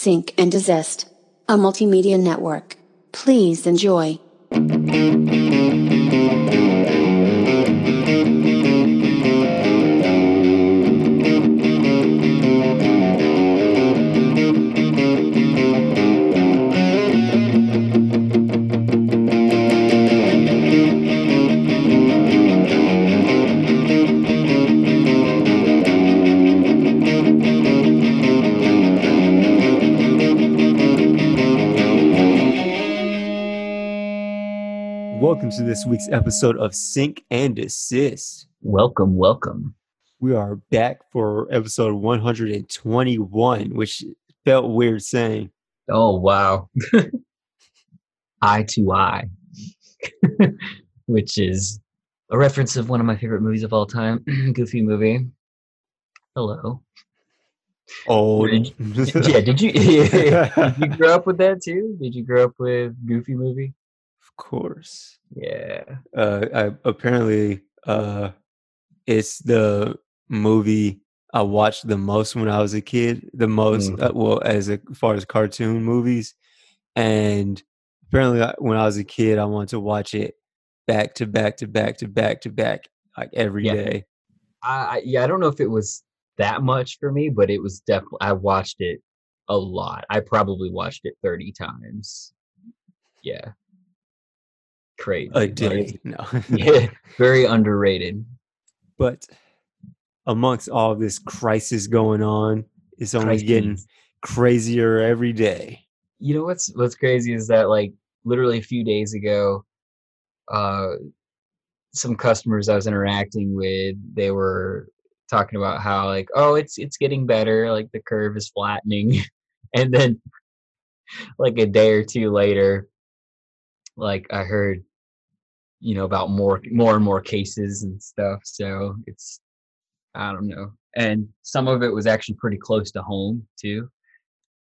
Sync and Desist, a multimedia network. Please enjoy. Welcome to this week's episode of Sync and Desist. Welcome, welcome. We are back for episode 121, which felt weird saying. Oh, wow. eye to eye, which is a reference of one of my favorite movies of all time, Goofy movie. Hello. Oh, Did you, yeah, did you, did you grow up with that too? Did you grow up with Goofy movie? Of course. Yeah. Uh, I, apparently, uh, it's the movie I watched the most when I was a kid. The most, Mhm. uh, well, as a, far as cartoon movies, and apparently, I- when I was a kid, I wanted to watch it back to back to back to back to back, like every Yeah. day. I, I yeah, I don't know if it was that much for me, but it was definitely I watched it a lot. I probably watched it 30 times. Yeah. Crazy. A like, no. yeah, very underrated. but amongst all this crisis going on, it's only getting crazier every day. You know what's what's crazy is that like literally a few days ago, uh some customers I was interacting with, they were talking about how like, oh, it's it's getting better, like the curve is flattening. and then like a day or two later, like I heard, you know, about more more and more cases and stuff. So it's I don't know. And some of it was actually pretty close to home too.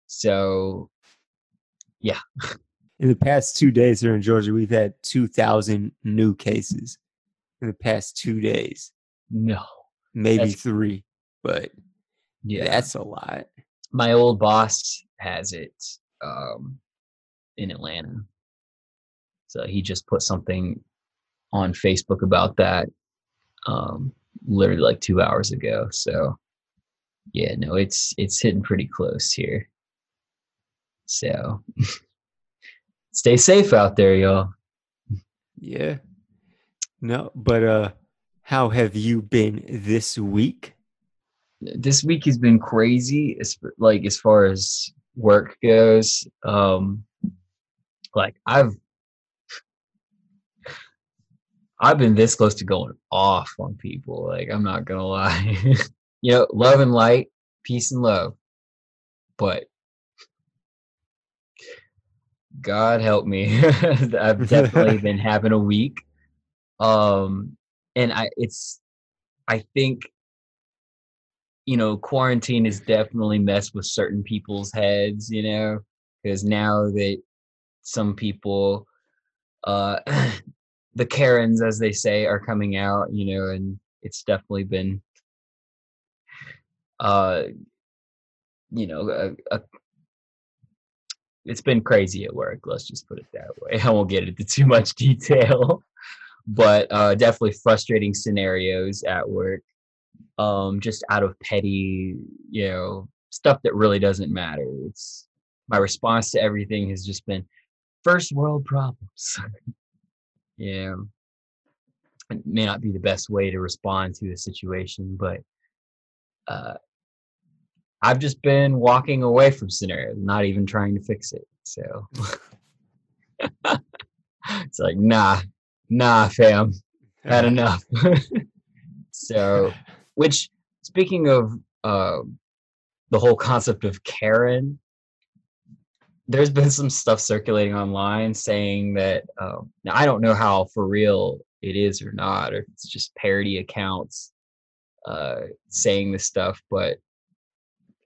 So yeah. In the past two days here in Georgia, we've had 2,000 new cases in the past two days, no. maybe That's- three, but Yeah. that's a lot. my old boss has it um, in Atlanta. So he just put something on Facebook about that um, literally like two hours ago. So yeah, no, it's it's hitting pretty close here. So stay safe out there, y'all. Yeah. No, but uh, how have you been this week? this week has been crazy as like as far as work goes um like i've i've been this close to going off on people like i'm not gonna lie. You know love and light peace and love. But god help me. I've definitely been having a week. Um and i it's i think you know, quarantine has definitely messed with certain people's heads, you know, because now that some people, uh, the Karens, as they say, are coming out, you know, and it's definitely been, uh, you know, a, a, it's been crazy at work. Let's just put it that way. I won't get into too much detail, but uh, definitely frustrating scenarios at work um just out of petty you know stuff that really doesn't matter it's my response to everything has just been first world problems yeah. It may not be the best way to respond to a situation but uh i've just been walking away from scenarios not even trying to fix it so. It's like nah nah fam had enough. So which speaking of uh, the whole concept of karen there's been some stuff circulating online saying that um, now i don't know how for real it is or not or if it's just parody accounts uh, saying this stuff but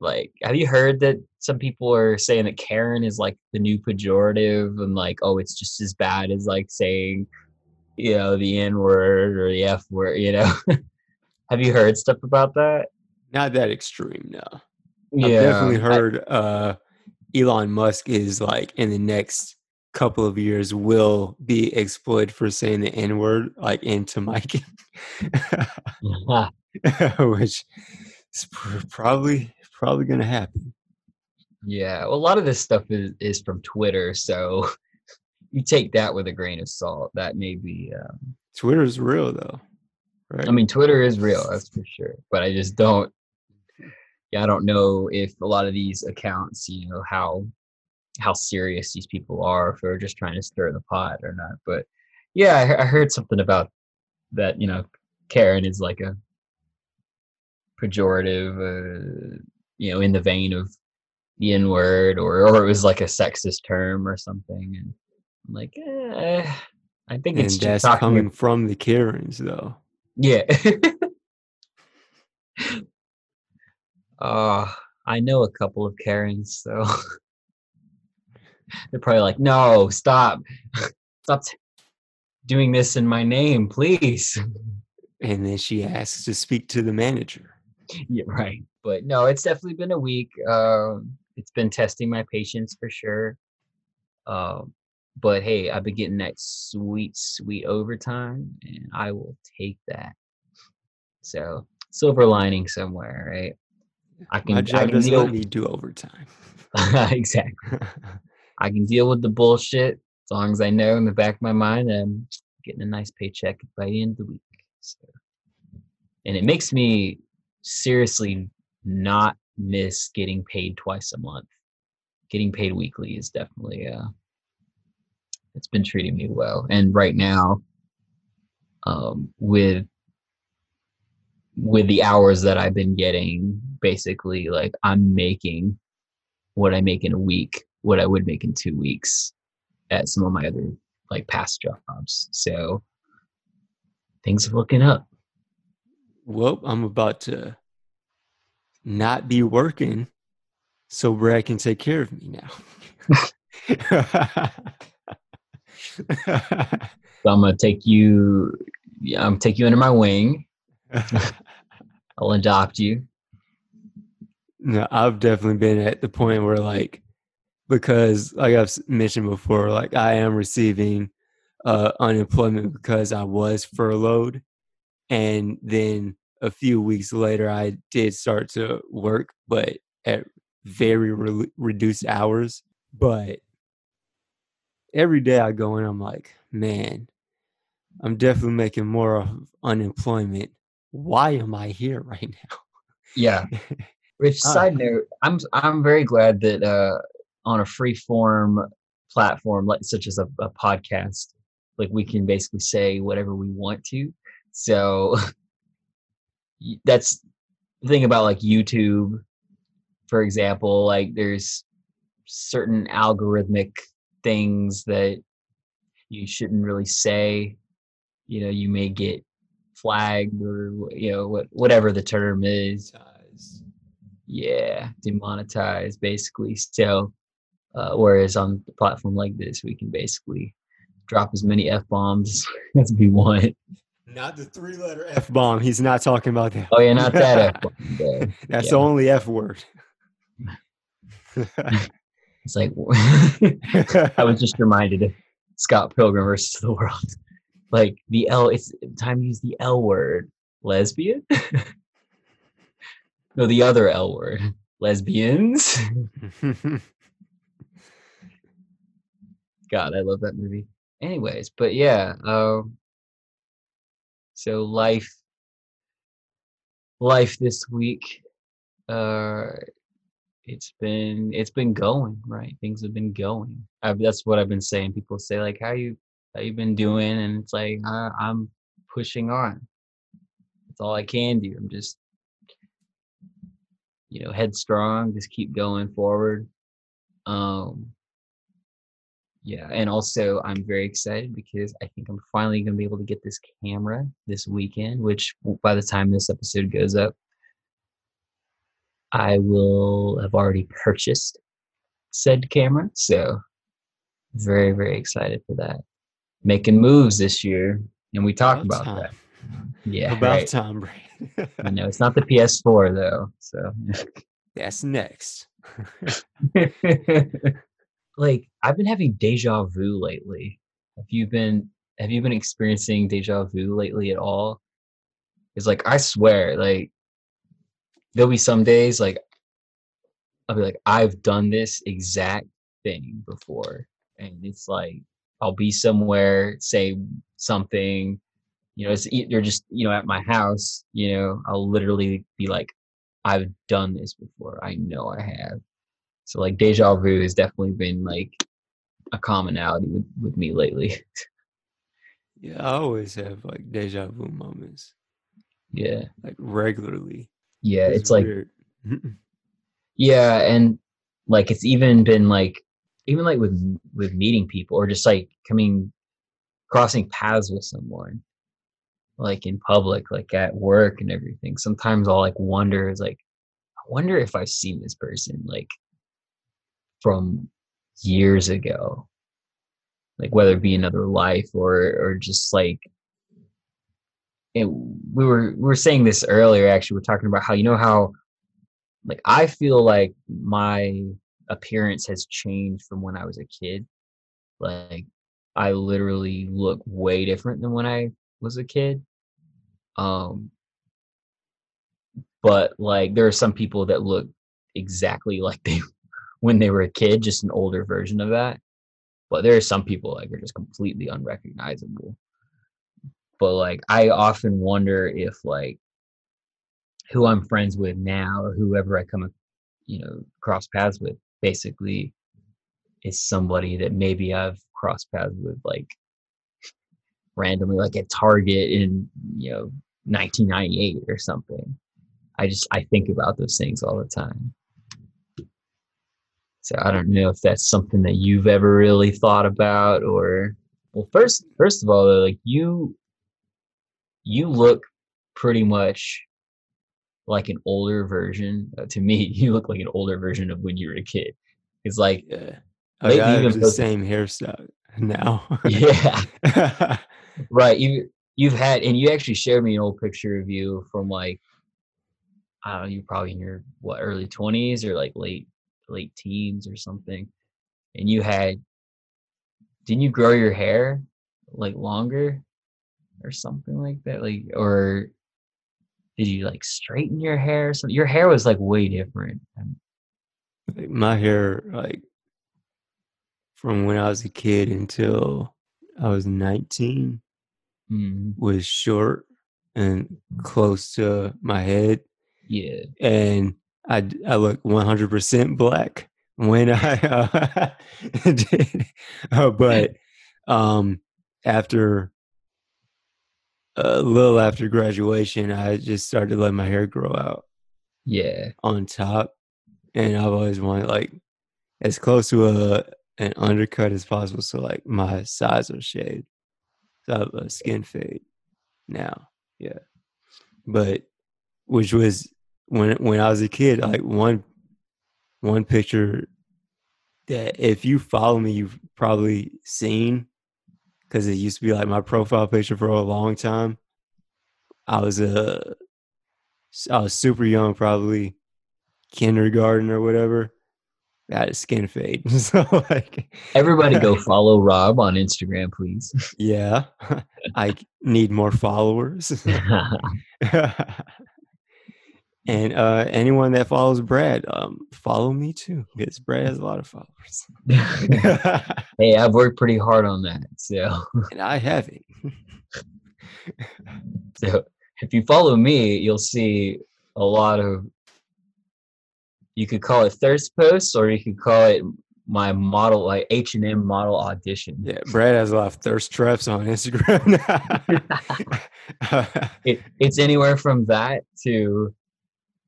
like have you heard that some people are saying that karen is like the new pejorative and like oh it's just as bad as like saying you know the n word or the f word you know? Have you heard stuff about that? Not that extreme, no. I've definitely I- heard uh Elon Musk is like in the next couple of years will be exploited for saying the N word like into Mike, which is probably probably gonna happen. Yeah, well, a lot of this stuff is is from Twitter, so you take that with a grain of salt. That may be. Um, Twitter's real though, right? I mean, Twitter is real, that's for sure. But I just don't. Yeah, I don't know if a lot of these accounts, you know, how how serious these people are, if they're just trying to stir the pot or not. But yeah, I, I heard something about that. You know, Karen is like a pejorative, uh, you know, in the vein of the N word, or or it was like a sexist term or something. And I'm like, eh, I think and it's just coming from the Karens though. Yeah. uh, I know a couple of Karens, so they're probably like, "No, stop, stop t- doing this in my name, please." And then she asks to speak to the manager. yeah, right. But no, it's definitely been a week. Um, it's been testing my patience for sure. Um, but hey, I've been getting that sweet, sweet overtime, and I will take that. So silver lining somewhere, right? I can, My I job can doesn't deal. let me do overtime. exactly. I can deal with the bullshit as long as I know in the back of my mind I'm getting a nice paycheck by the end of the week. So, and it makes me seriously not miss getting paid twice a month. Getting paid weekly is definitely uh it's been treating me well. And right now, um with with the hours that I've been getting, basically like I'm making what I make in a week, what I would make in two weeks at some of my other like past jobs. So things are looking up. well, I'm about to not be working so Brad can take care of me now. So I'm gonna take you yeah, I'm gonna take you under my wing. I'll adopt you. no, I've definitely been at the point where like because like I've mentioned before, like I am receiving uh unemployment because I was furloughed and then a few weeks later I did start to work but at very re- reduced hours but every day I go in I'm like man I'm definitely making more of unemployment why am I here right now Yeah. Ah. side note, I'm I'm very glad that uh on a free form platform like such as a, a podcast, like we can basically say whatever we want to. So that's the thing about like YouTube, for example, like there's certain algorithmic things that you shouldn't really say. You know, you may get flagged or you know what whatever the term is yeah demonetized basically so uh, whereas on a platform like this we can basically drop as many f-bombs as we want Not the three letter F bomb. He's not talking about that. oh yeah not that f-bomb That's yeah. the only F word. it's like i was just reminded of scott pilgrim versus the world like the l it's time to use the l word lesbian no the other l word lesbians God, I love that movie. Anyways, but yeah, um so life life this week uh it's been it's been going, right? Things have been going. I, that's what I've been saying. People say like how you how you been doing and it's like I'm pushing on. That's all I can do. I'm just you know, headstrong, just keep going forward. Um yeah, and also I'm very excited because I think I'm finally going to be able to get this camera this weekend, which by the time this episode goes up, I will have already purchased said camera. So, very, very excited for that. Making moves this year, and we talk about time. that. Yeah, About right. time, Brad. I know it's not the PS4 though, so That's next. like I've been having deja vu lately. Have you been have you been experiencing deja vu lately at all? It's like I swear, like there'll be some days like I'll be like, I've done this exact thing before. And it's like I'll be somewhere, say something, you know, it's you're just, you know, at my house, you know, I'll literally be like, I've done this before. I know I have. So like deja vu has definitely been like a commonality with, with me lately. yeah, I always have like deja vu moments. Yeah. Like regularly. Yeah, it's, it's like Yeah, and like it's even been like even like with with meeting people or just like coming crossing paths with someone like in public like at work and everything sometimes i'll like wonder is like i wonder if i've seen this person like from years ago. Like whether it be another life or or just like it, we were we were saying this earlier actually we're talking about how you know how like i feel like my appearance has changed from when i was a kid like i literally look way different than when i was a kid um but like there are some people that look exactly like they when they were a kid, just an older version of that. But there are some people like are just completely unrecognizable. But like I often wonder if like who I'm friends with now or whoever I come you know cross paths with basically is somebody that maybe I've crossed paths with like randomly like at Target in you know 1998 or something. I just I think about those things all the time. So I don't know if that's something that you've ever really thought about or well first first of all though, like you you look pretty much like an older version uh, to me you look like an older version of when you were a kid. It's like yeah. I have the same hairstyle now. Yeah. Right you you've had and you actually showed me an old picture of you from like I don't know, you probably in your what early twenties or like late late teens or something, and you had didn't you grow your hair like longer or something like that? Like or did you like straighten your hair? So your hair was like way different. My hair, like from when I was a kid until I was 19, mm-hmm. was short and close to my head. Yeah. And I, I look 100% black when I uh, did. Uh, but um, after a little after graduation, I just started letting my hair grow out. Yeah. On top. And I've always wanted like as close to a an undercut as possible so like my sides are shaved. So I have a skin fade now. Yeah. But which was when when I was a kid, like one one picture that if you follow me, you've probably seen because it used to be like my profile picture for a long time. I was a I was super young, probably kindergarten or whatever. Had a skin fade. so like everybody go follow Rob on Instagram, please. Yeah. I need more followers. And uh, anyone that follows Brad, um, follow me too, because Brad has a lot of followers. hey, I've worked pretty hard on that. So and I haven't. so if you follow me, you'll see a lot of you could call it thirst posts or you could call it my model like H and M model audition. Yeah, Brad has a lot of thirst traps on Instagram. it, it's anywhere from that to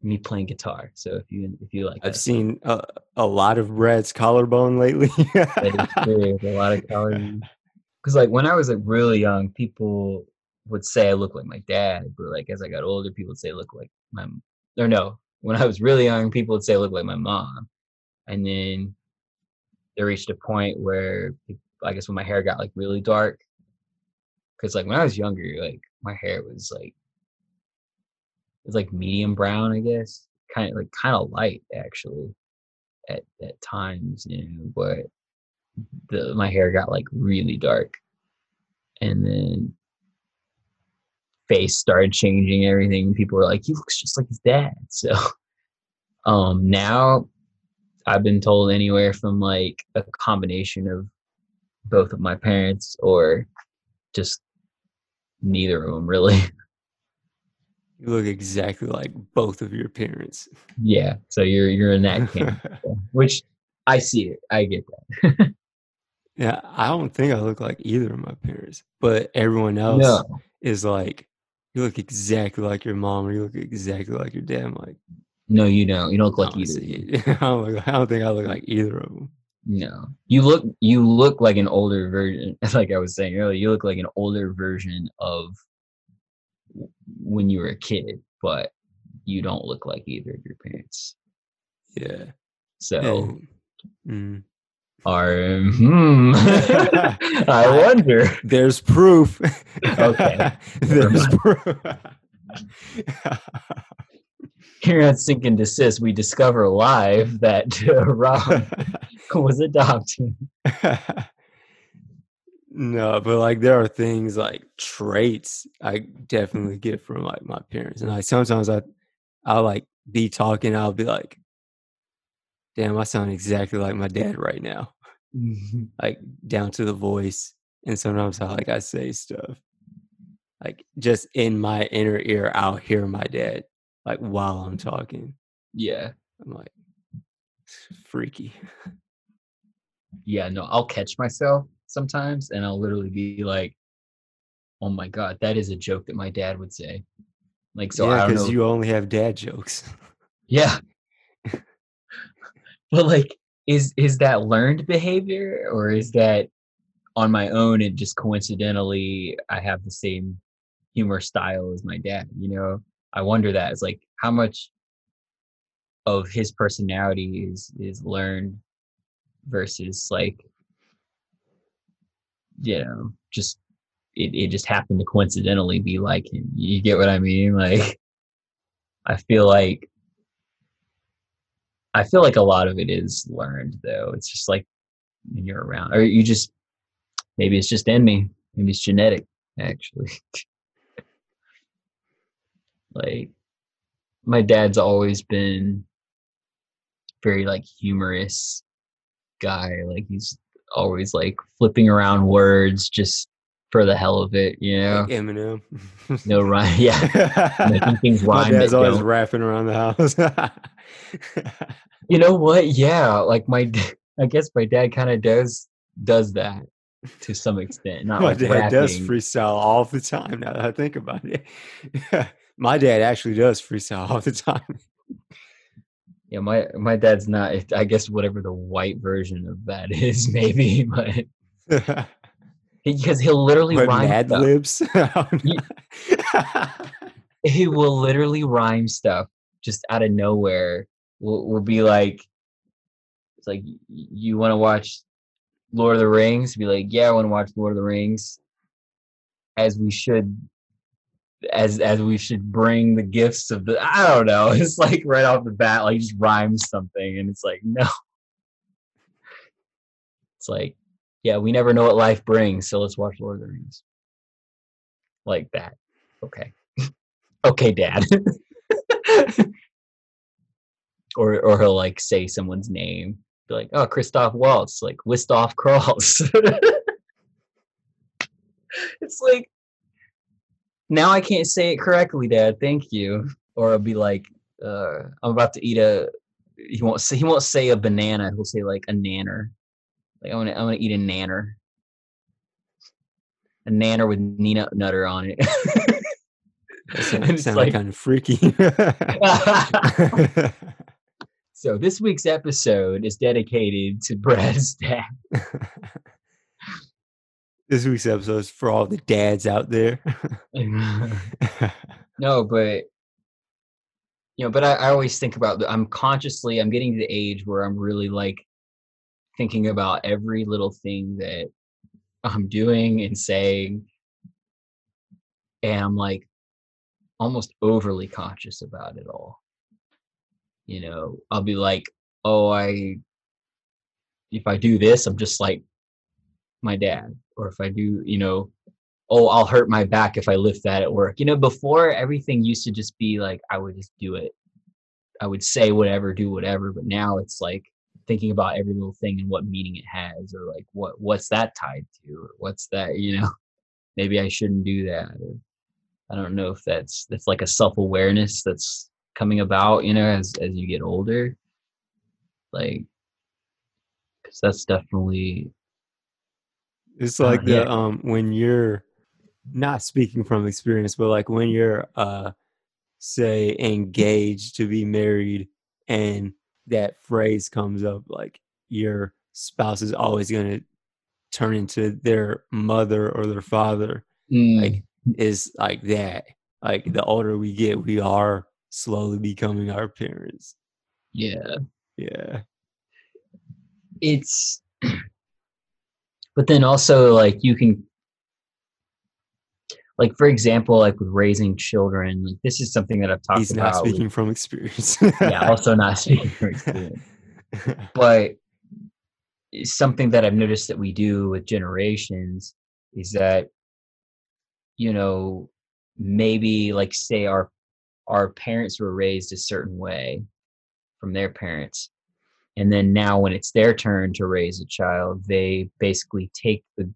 me playing guitar. So if you if you like, I've seen a, a lot of Brad's collarbone lately. that is true. A lot of collarbone. Because like when I was like really young, people would say I look like my dad, but like as I got older, people would say I look like my or no. When I was really young, people would say I look like my mom, and then they reached a point where I guess when my hair got like really dark, because like when I was younger, like my hair was like it's like medium brown, I guess. Kind of like kind of light actually. at at times, you know, but the my hair got like really dark, and then face started changing. Everything people were like, "He looks just like his dad." So, um, now I've been told anywhere from like a combination of both of my parents or just neither of them really. You look exactly like both of your parents. Yeah, so you're you're in that camp, which I see it. I get that. yeah, I don't think I look like either of my parents, but everyone else No, is like, you look exactly like your mom, or you look exactly like your dad. I'm like, no, you don't. You don't look like either. see of them. it. I, don't look, I don't think I look like either of them. No, you look you look like an older version. Like I was saying earlier, you look like an older version of when you were a kid, but you don't look like either of your parents. Yeah. So, And- mm. are hmm, I wonder. There's proof. Okay. There's proof. Here at Sync and Desist, we discover live that uh, Rob was adopted. No, but like there are things like traits I definitely get from like my parents, and like sometimes I, I'll like be talking, I'll be like, "Damn, I sound exactly like my dad right now," mm-hmm. like down to the voice, and sometimes I like I say stuff, like just in my inner ear, I'll hear my dad like while I'm talking. yeah, I'm like, freaky. yeah. No, I'll catch myself sometimes, and I'll literally be like, "Oh my god, that is a joke that my dad would say." Like, so yeah, because you only have dad jokes. Yeah. but like is is that learned behavior or is that on my own and just coincidentally I have the same humor style as my dad, you know? I wonder that. It's like how much of his personality is is learned versus like you know, just it, it just happened to coincidentally be like. You get what I mean? Like I feel like I feel like a lot of it is learned though. It's just like when you're around, or you just maybe it's just in me. Maybe it's genetic, actually. like my dad's always been very like humorous guy. Like he's always like flipping around words just for the hell of it, you know. Like Eminem. no rhyme, yeah. Making things My rhyme dad's always rapping around the house. You know what? Yeah, like my, I guess my dad kind of does does that to some extent. Not My like dad does freestyle all the time. Now that I think about it, my dad actually does freestyle all the time. Yeah, my my dad's not. I guess whatever the white version of that is, maybe, but because he'll literally What rhyme. Mad stuff. Libs? Oh, he will literally rhyme stuff just out of nowhere. Will will be like, it's like you want to watch Lord of the Rings? Be like, yeah, I want to watch Lord of the Rings. As we should, as as we should bring the gifts of the. I don't know. It's like right off the bat, like just rhymes something, and it's like no. It's like, yeah, we never know what life brings, so let's watch Lord of the Rings. Like that. Okay. okay, Dad. or or he'll like say someone's name, be like, oh, Christoph Waltz, like list off crawls. it's like now I can't say it correctly, Dad. Thank you. Or I'll be like, uh, I'm about to eat a. He won't say he won't say a banana. He'll say like a nanner. Like I'm gonna I'm gonna eat a nanner. A nanner with Nina Nutter on it. That sound- sound like- kind of freaky. so this week's episode is dedicated to Brad's dad. this week's episode is for all the dads out there. no, but you know, but I, I always think about the, I'm consciously I'm getting to the age where I'm really like thinking about every little thing that I'm doing and saying. And I'm like almost overly conscious about it all. You know, I'll be like, oh i if i do this i'm just like my dad or if i do you know oh i'll hurt my back if i lift that at work. You know before everything used to just be like i would just do it. I would say whatever do whatever but now it's like thinking about every little thing and what meaning it has or like what what's that tied to or what's that you know? Maybe i shouldn't do that or i don't know if that's that's like a self-awareness that's coming about you know as as you get older. Like because that's definitely It's Uh, like the yeah. um when you're not speaking from experience, but like when you're uh say engaged to be married and that phrase comes up like your spouse is always gonna turn into their mother or their father. Mm, Like is like that. Like the older we get, we are slowly becoming our parents. yeah Yeah. it's but then also like you can like for example like with raising children like this is something that i've talked about. He's not about with- speaking from experience. yeah also not speaking from experience but something that I've noticed that we do with generations is that you know maybe like say our our parents were raised a certain way from their parents and then now when it's their turn to raise a child they basically take the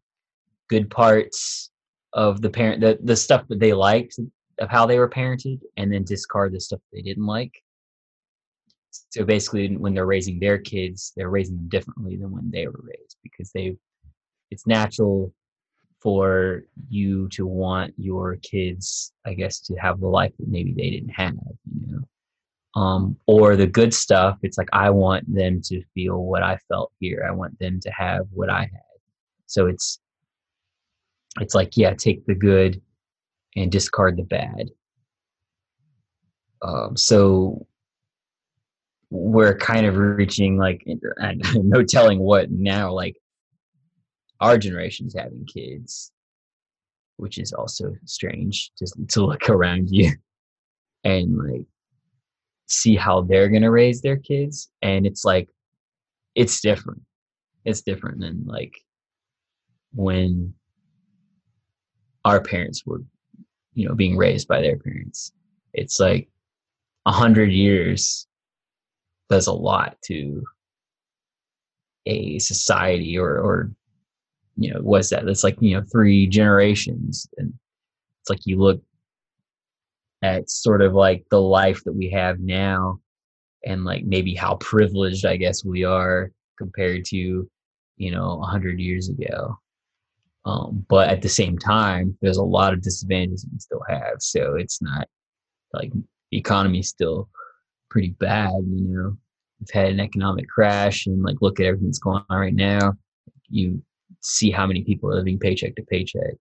good parts of the parent the, the stuff that they liked of how they were parented and then discard the stuff they didn't like. So basically when they're raising their kids they're raising them differently than when they were raised because they it's natural for you to want your kids i guess to have the life that maybe they didn't have you know um or the good stuff it's like i want them to feel what i felt here. I want them to have what i had. So it's it's like yeah take the good and discard the bad. Um so we're kind of reaching like and no telling what now like our generation's having kids which is also strange just to look around you. And like see how they're going to raise their kids and it's like it's different. It's different than like when our parents were you know being raised by their parents. It's like a hundred years does a lot to a society or or you know what's that? That's like you know three generations and it's like you look at sort of like the life that we have now and like maybe how privileged i guess we are compared to you know a hundred years ago um but at the same time there's a lot of disadvantages we still have so it's not like the economy's still pretty bad, you know. We've had an economic crash and like look at everything that's going on right now. You see how many people are living paycheck to paycheck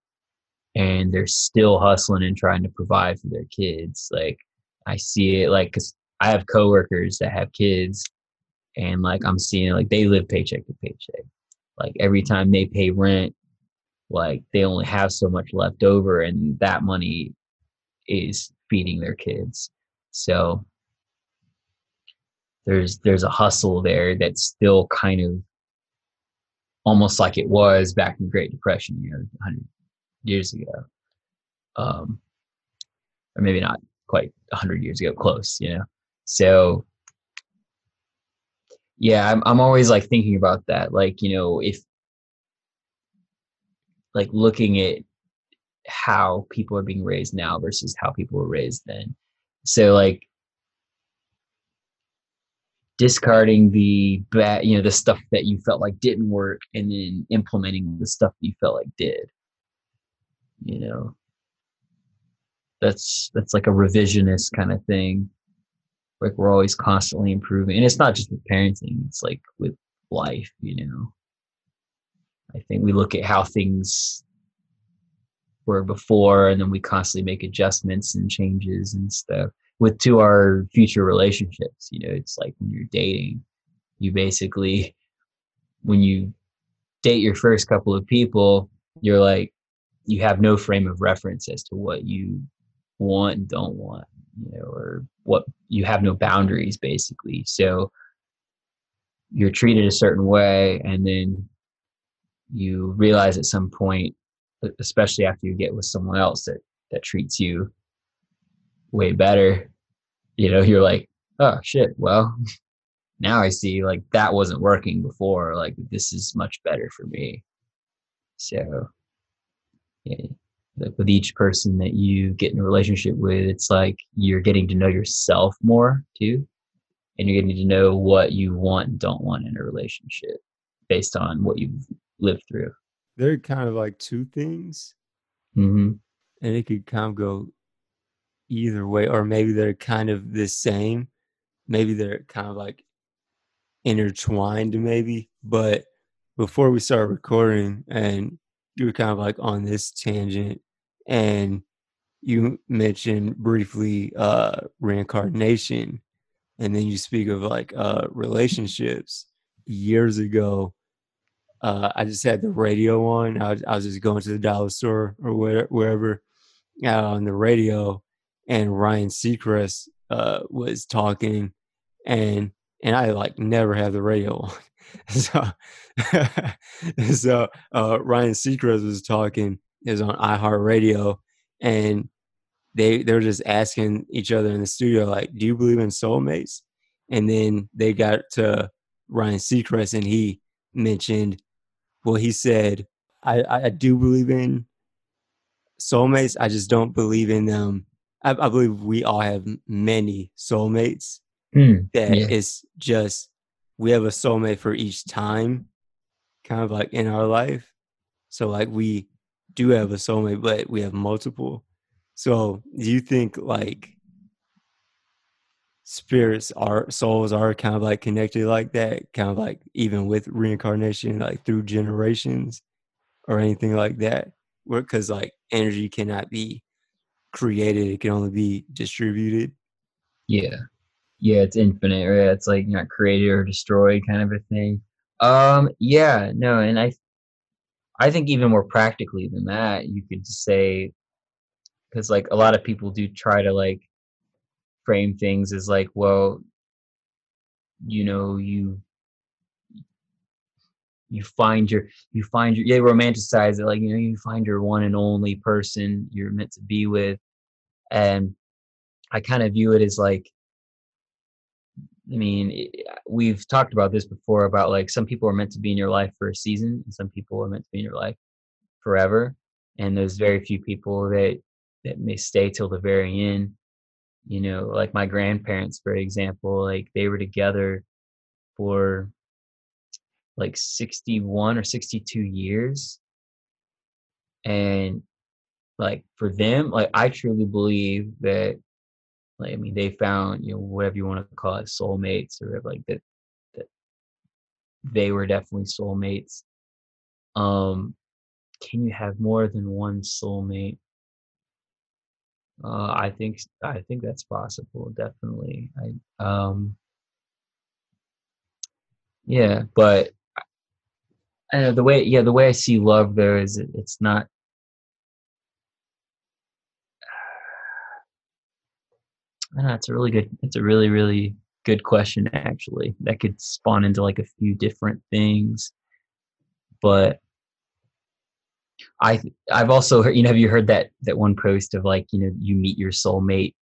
and they're still hustling and trying to provide for their kids. Like I see it like cuz I have coworkers that have kids and like I'm seeing like they live paycheck to paycheck. Like every time they pay rent, like they only have so much left over and that money is feeding their kids. So there's there's a hustle there that's still kind of almost like it was back in the Great Depression, you know, 100 years ago. Um, or maybe not quite 100 years ago, close, you know. So yeah, I'm I'm always like thinking about that, like you know, if like looking at how people are being raised now versus how people were raised then. So like discarding the bad, you know, the stuff that you felt like didn't work and then implementing the stuff that you felt like did. You know. That's that's like a revisionist kind of thing. Like we're always constantly improving. And it's not just with parenting, it's like with life, you know. I think we look at how things were before and then we constantly make adjustments and changes and stuff with to our future relationships you know it's like when you're dating you basically when you date your first couple of people you're like you have no frame of reference as to what you want and don't want you know or what you have no boundaries basically. So you're treated a certain way and then you realize at some point especially after you get with someone else that that treats you way better you know you're like oh shit well now i see like that wasn't working before like this is much better for me. So yeah, with each person that you get in a relationship with it's like you're getting to know yourself more too. And you're getting to know what you want and don't want in a relationship based on what you've lived through. They're kind of like two things. Mm-hmm. and it could kind of go either way or maybe they're kind of the same. Maybe they're kind of like intertwined maybe. But before we start recording and you were kind of like on this tangent and you mentioned briefly uh reincarnation and then you speak of like uh relationships. Years ago uh i just had the radio on i was, I was just going to the dollar store or where, wherever uh, on the radio and ryan seacrest uh was talking and and i like never have the radio on. So so uh ryan seacrest was talking is on iheartradio and they they're just asking each other in the studio like do you believe in soulmates? And then they got to ryan seacrest and he mentioned well he said i i do believe in soulmates i just don't believe in them. I, I believe we all have many soulmates mm, that yeah. it's just we have a soulmate for each time kind of like in our life so like we do have a soulmate but we have multiple so do you think like spirits are souls are kind of like connected like that, kind of like even with reincarnation, like through generations or anything like that? Because like energy cannot be created, it can only be distributed. Yeah. Yeah, it's infinite, right? It's like not created or destroyed kind of a thing. Um, yeah, no, and I I think even more practically than that, you could say because like a lot of people do try to like frame things as like well you know you you find your you find your they romanticize it like you know you find your one and only person you're meant to be with and i kind of view it as like i mean eh, we've talked about this before about like some people are meant to be in your life for a season and some people are meant to be in your life forever. And there's very few people that that may stay till the very end. You know like my grandparents for example like they were together for like 61 or 62 years. And like for them like i truly believe that like i mean they found you know whatever you want to call it soulmates or like that that they were definitely soulmates um can you have more than one soulmate uh, I think I think that's possible. Definitely. I um. Yeah, but I know the way. Yeah, the way I see love though is it, it's not. Know it's a really good. It's a really really good question actually. That could spawn into like a few different things, but I I've also heard, you know have you heard that that one post of like you know you meet your soulmate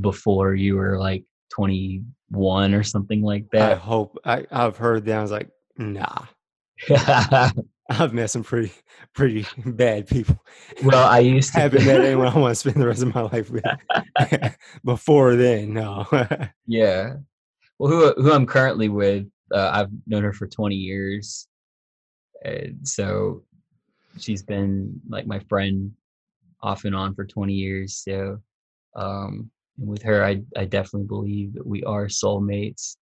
before you were like 21 or something like that? I hope I, I've heard that. I was like, nah. I've met some pretty pretty bad people. well, I used to haven't met anyone I want to spend the rest of my life with. Before then, no. yeah. Well, who who I'm currently with, uh, I've known her for 20 years, and so she's been like my friend off and on for 20 years. So, um, and with her, I, I definitely believe that we are soulmates.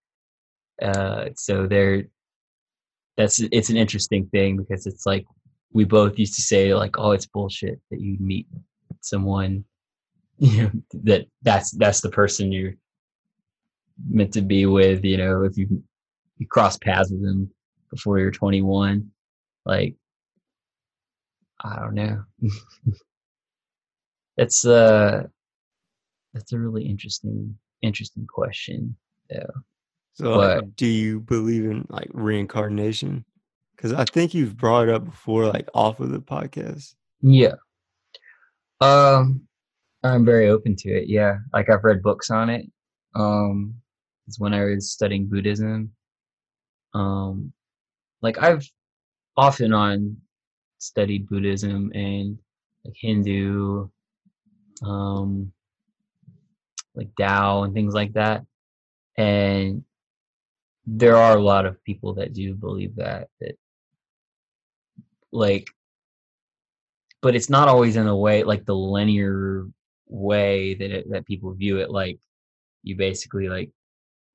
Uh, so there, that's, it's an interesting thing because it's like, we both used to say like, oh, it's bullshit that you meet someone, you know, that that's, that's the person you're meant to be with, you know, if you, you cross paths with them before you're 21, like I don't know. that's uh that's a really interesting interesting question though. So, like, do you believe in like reincarnation? Because I think you've brought it up before, like off of the podcast. Yeah. Um, I'm very open to it. Yeah, like I've read books on it. Um, it's when I was studying Buddhism. Um, like I've off and on studied Buddhism and like Hindu, um, like Tao and things like that. And there are a lot of people that do believe that that like but it's not always in a way like the linear way that it, that people view it like you basically like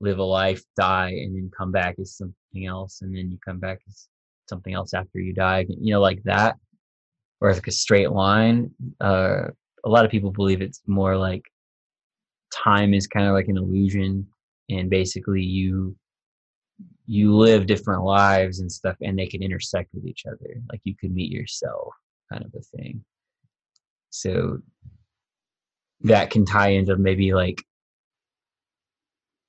live a life die and then come back as something else and then you come back as something else after you die you know like that or like a straight line uh a lot of people believe it's more like time is kind of like an illusion and basically you you live different lives and stuff and they can intersect with each other like you could meet yourself kind of a thing. So that can tie into maybe like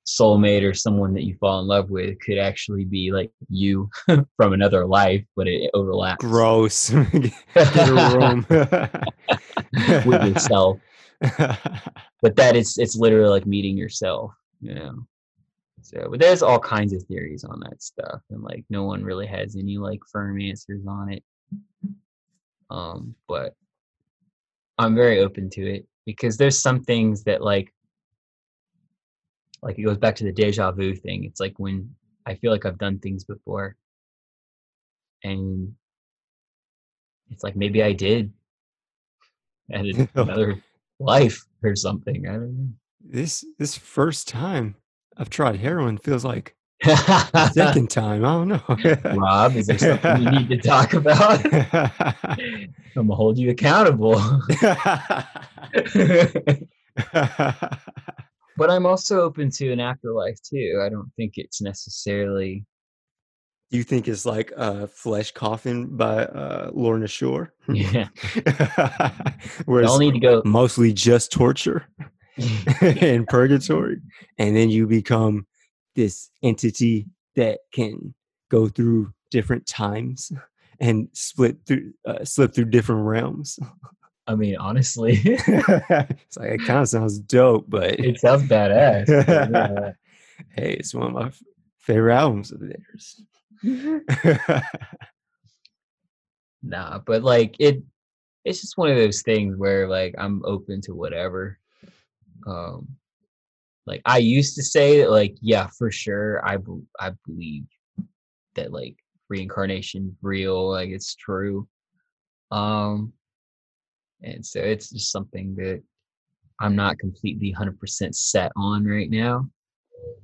soulmate or someone that you fall in love with could actually be like you from another life but it overlaps. Gross. Room. With yourself. But that is it's literally like meeting yourself you know so, but there's all kinds of theories on that stuff, and like no one really has any like firm answers on it. Um, but I'm very open to it because there's some things that like, like it goes back to the deja vu thing. It's like when I feel like I've done things before, and it's like maybe I did at another life or something. I don't know. This this first time I've tried heroin. Feels like second time. I don't know. Rob, is there something you need to talk about? I'm gonna hold you accountable. but I'm also open to an afterlife too. I don't think it's necessarily. Do you think it's like a Flesh Coffin by uh, Lorna Shore? Yeah. Where I'll need to go. Mostly just torture. in purgatory and then you become this entity that can go through different times and split through uh, slip through different realms. I mean honestly. It's like it kind of sounds dope but it sounds badass yeah. hey it's one of my f- favorite albums of theirs. Nah but like it it's just one of those things where like i'm open to whatever um like i used to say that like yeah for sure i i believe that like reincarnation real like it's true. Um and so it's just something that i'm not completely 100% set on right now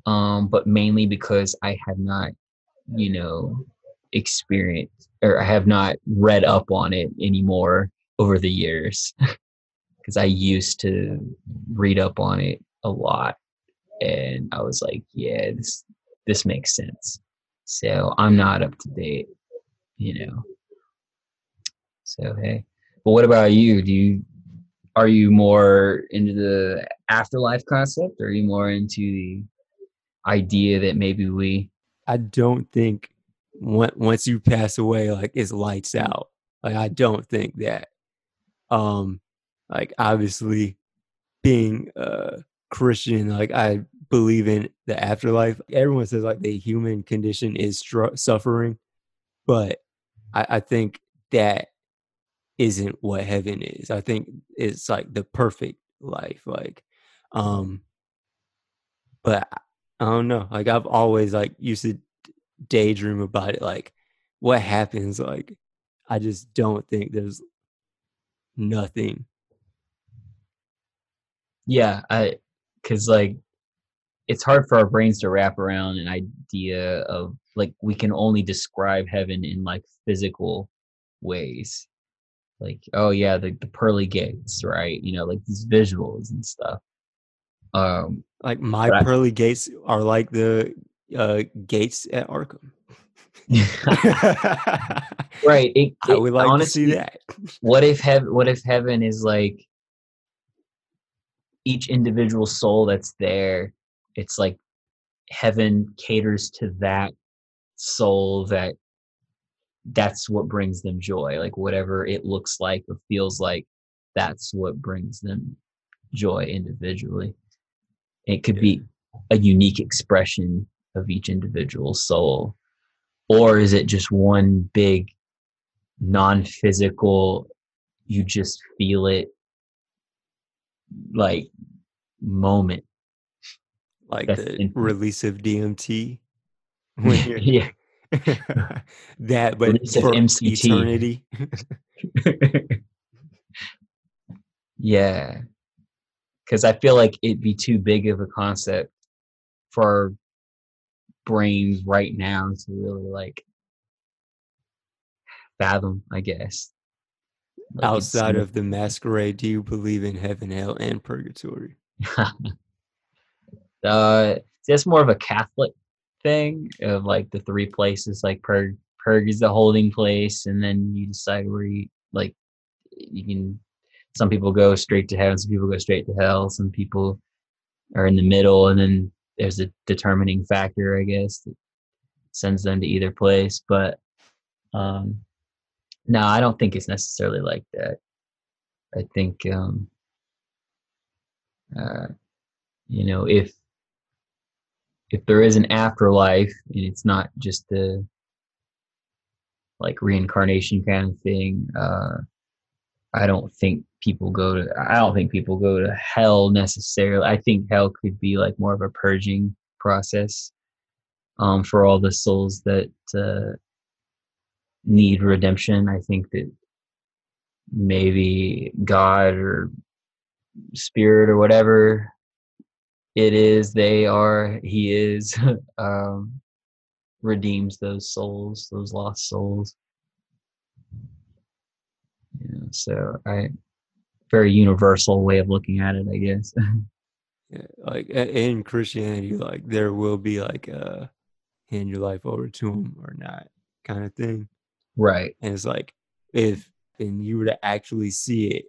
um but mainly because i have not you know experienced or i have not read up on it anymore over the years because I used to read up on it a lot, and I was like, yeah, this this makes sense. So I'm not up to date, you know. So hey, but what about you? Do you are you more into the afterlife concept, or are you more into the idea that maybe we? I don't think once you pass away, like it's lights out. Like I don't think that. Um, like obviously being a Christian, like I believe in the afterlife. Everyone says like the human condition is suffering, but I, I think that isn't what heaven is. I think it's like the perfect life. Like, um, but I don't know. Like I've always like used to daydream about it. Like, what happens? Like, I just don't think there's nothing yeah i because like it's hard for our brains to wrap around an idea of like we can only describe heaven in like physical ways. Like oh yeah the, the pearly gates right? You know like these visuals and stuff. Um like my pearly I, gates are like the uh gates at arkham. Right it, it, i would like honestly, to see that. what if heaven what if heaven is like each individual soul that's there it's like heaven caters to that soul that that's what brings them joy like whatever it looks like or feels like that's what brings them joy individually. It could be a unique expression of each individual soul. Or is it just one big non-physical you just feel it like moment like That's the infinite. release of DMT. When you're- yeah that, but Release for MCT. eternity. yeah because i feel like it'd be too big of a concept for our brains right now to really like fathom i guess Like, Outside of the masquerade, do you believe in heaven, hell, and purgatory? uh that's more of a catholic thing of like the three places like purg purg is the holding place and then you decide where you like you can some people go straight to heaven some people go straight to hell some people are in the middle and then there's a determining factor i guess that sends them to either place but um no i don't think it's necessarily like that. I think um uh you know if if there is an afterlife and it's not just the like reincarnation kind of thing uh i don't think people go to i don't think people go to hell necessarily. I think hell could be like more of a purging process um for all the souls that uh need redemption. I think that maybe god or spirit or whatever it is they are he is um redeems those souls those lost souls. Yeah so i very universal way of looking at it i guess. Yeah, like in Christianity, like there will be like a hand your life over to him or not kind of thing. Right And it's like if and you were to actually see it,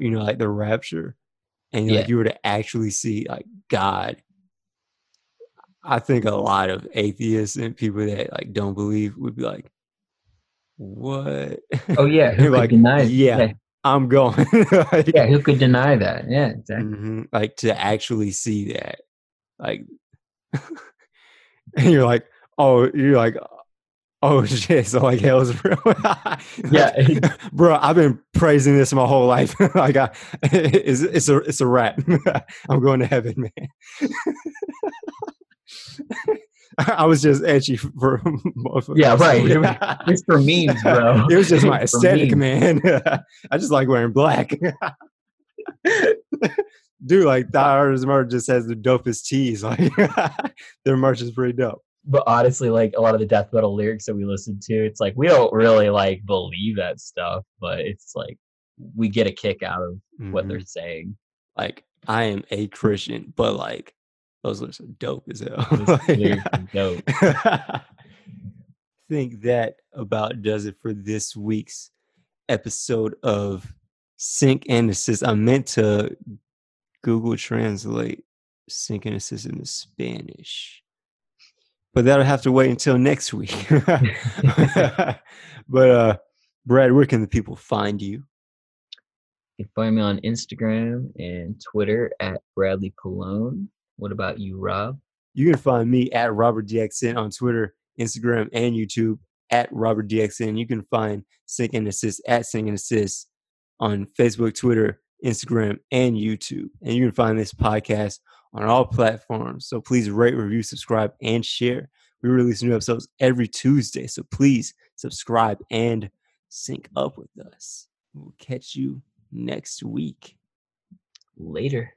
you know, like the rapture, and Yeah. like you were to actually see like God. I think a lot of atheists and people that like don't believe would be like, "What?" oh yeah who like, deny yeah, yeah, I'm going. like, yeah who could deny that yeah exactly mhm, like to actually see that, like, and you're like, "Oh, you're like." Oh shit! So like hell's real. Yeah. bro. I've been praising this my whole life. like, I, it's, it's a it's a wrap. I'm going to heaven, man. I was just edgy for Yeah, right. it. It was- it's for memes bro it was just my aesthetic, man. I just like wearing black. Dude, like Thyroid's merch just has the dopest tees. Like their merch is pretty dope. But honestly like a lot of the death metal lyrics that we listen to it's like we don't really like believe that stuff but it's like we get a kick out of what Mhm. they're saying like I am a Christian, but like those lyrics are dope as hell. Like, dope. I think that about does it for this week's episode of Sync and Desist. I meant to Google Translate Sync and Desist into Spanish, but that'll have to wait until next week. but uh, Brad, where can the people find you? You can find me on Instagram and Twitter at Bradley Pallone. What about you, Rob? You can find me at Robert DXN on Twitter, Instagram, and YouTube at Robert DXN. You can find Sync and Desist at Sync and Desist on Facebook, Twitter, Instagram, and YouTube. And you can find this podcast on all platforms. So please rate, review, subscribe, and share. We release new episodes every Tuesday. So please subscribe and sync up with us. We'll catch you next week. Later.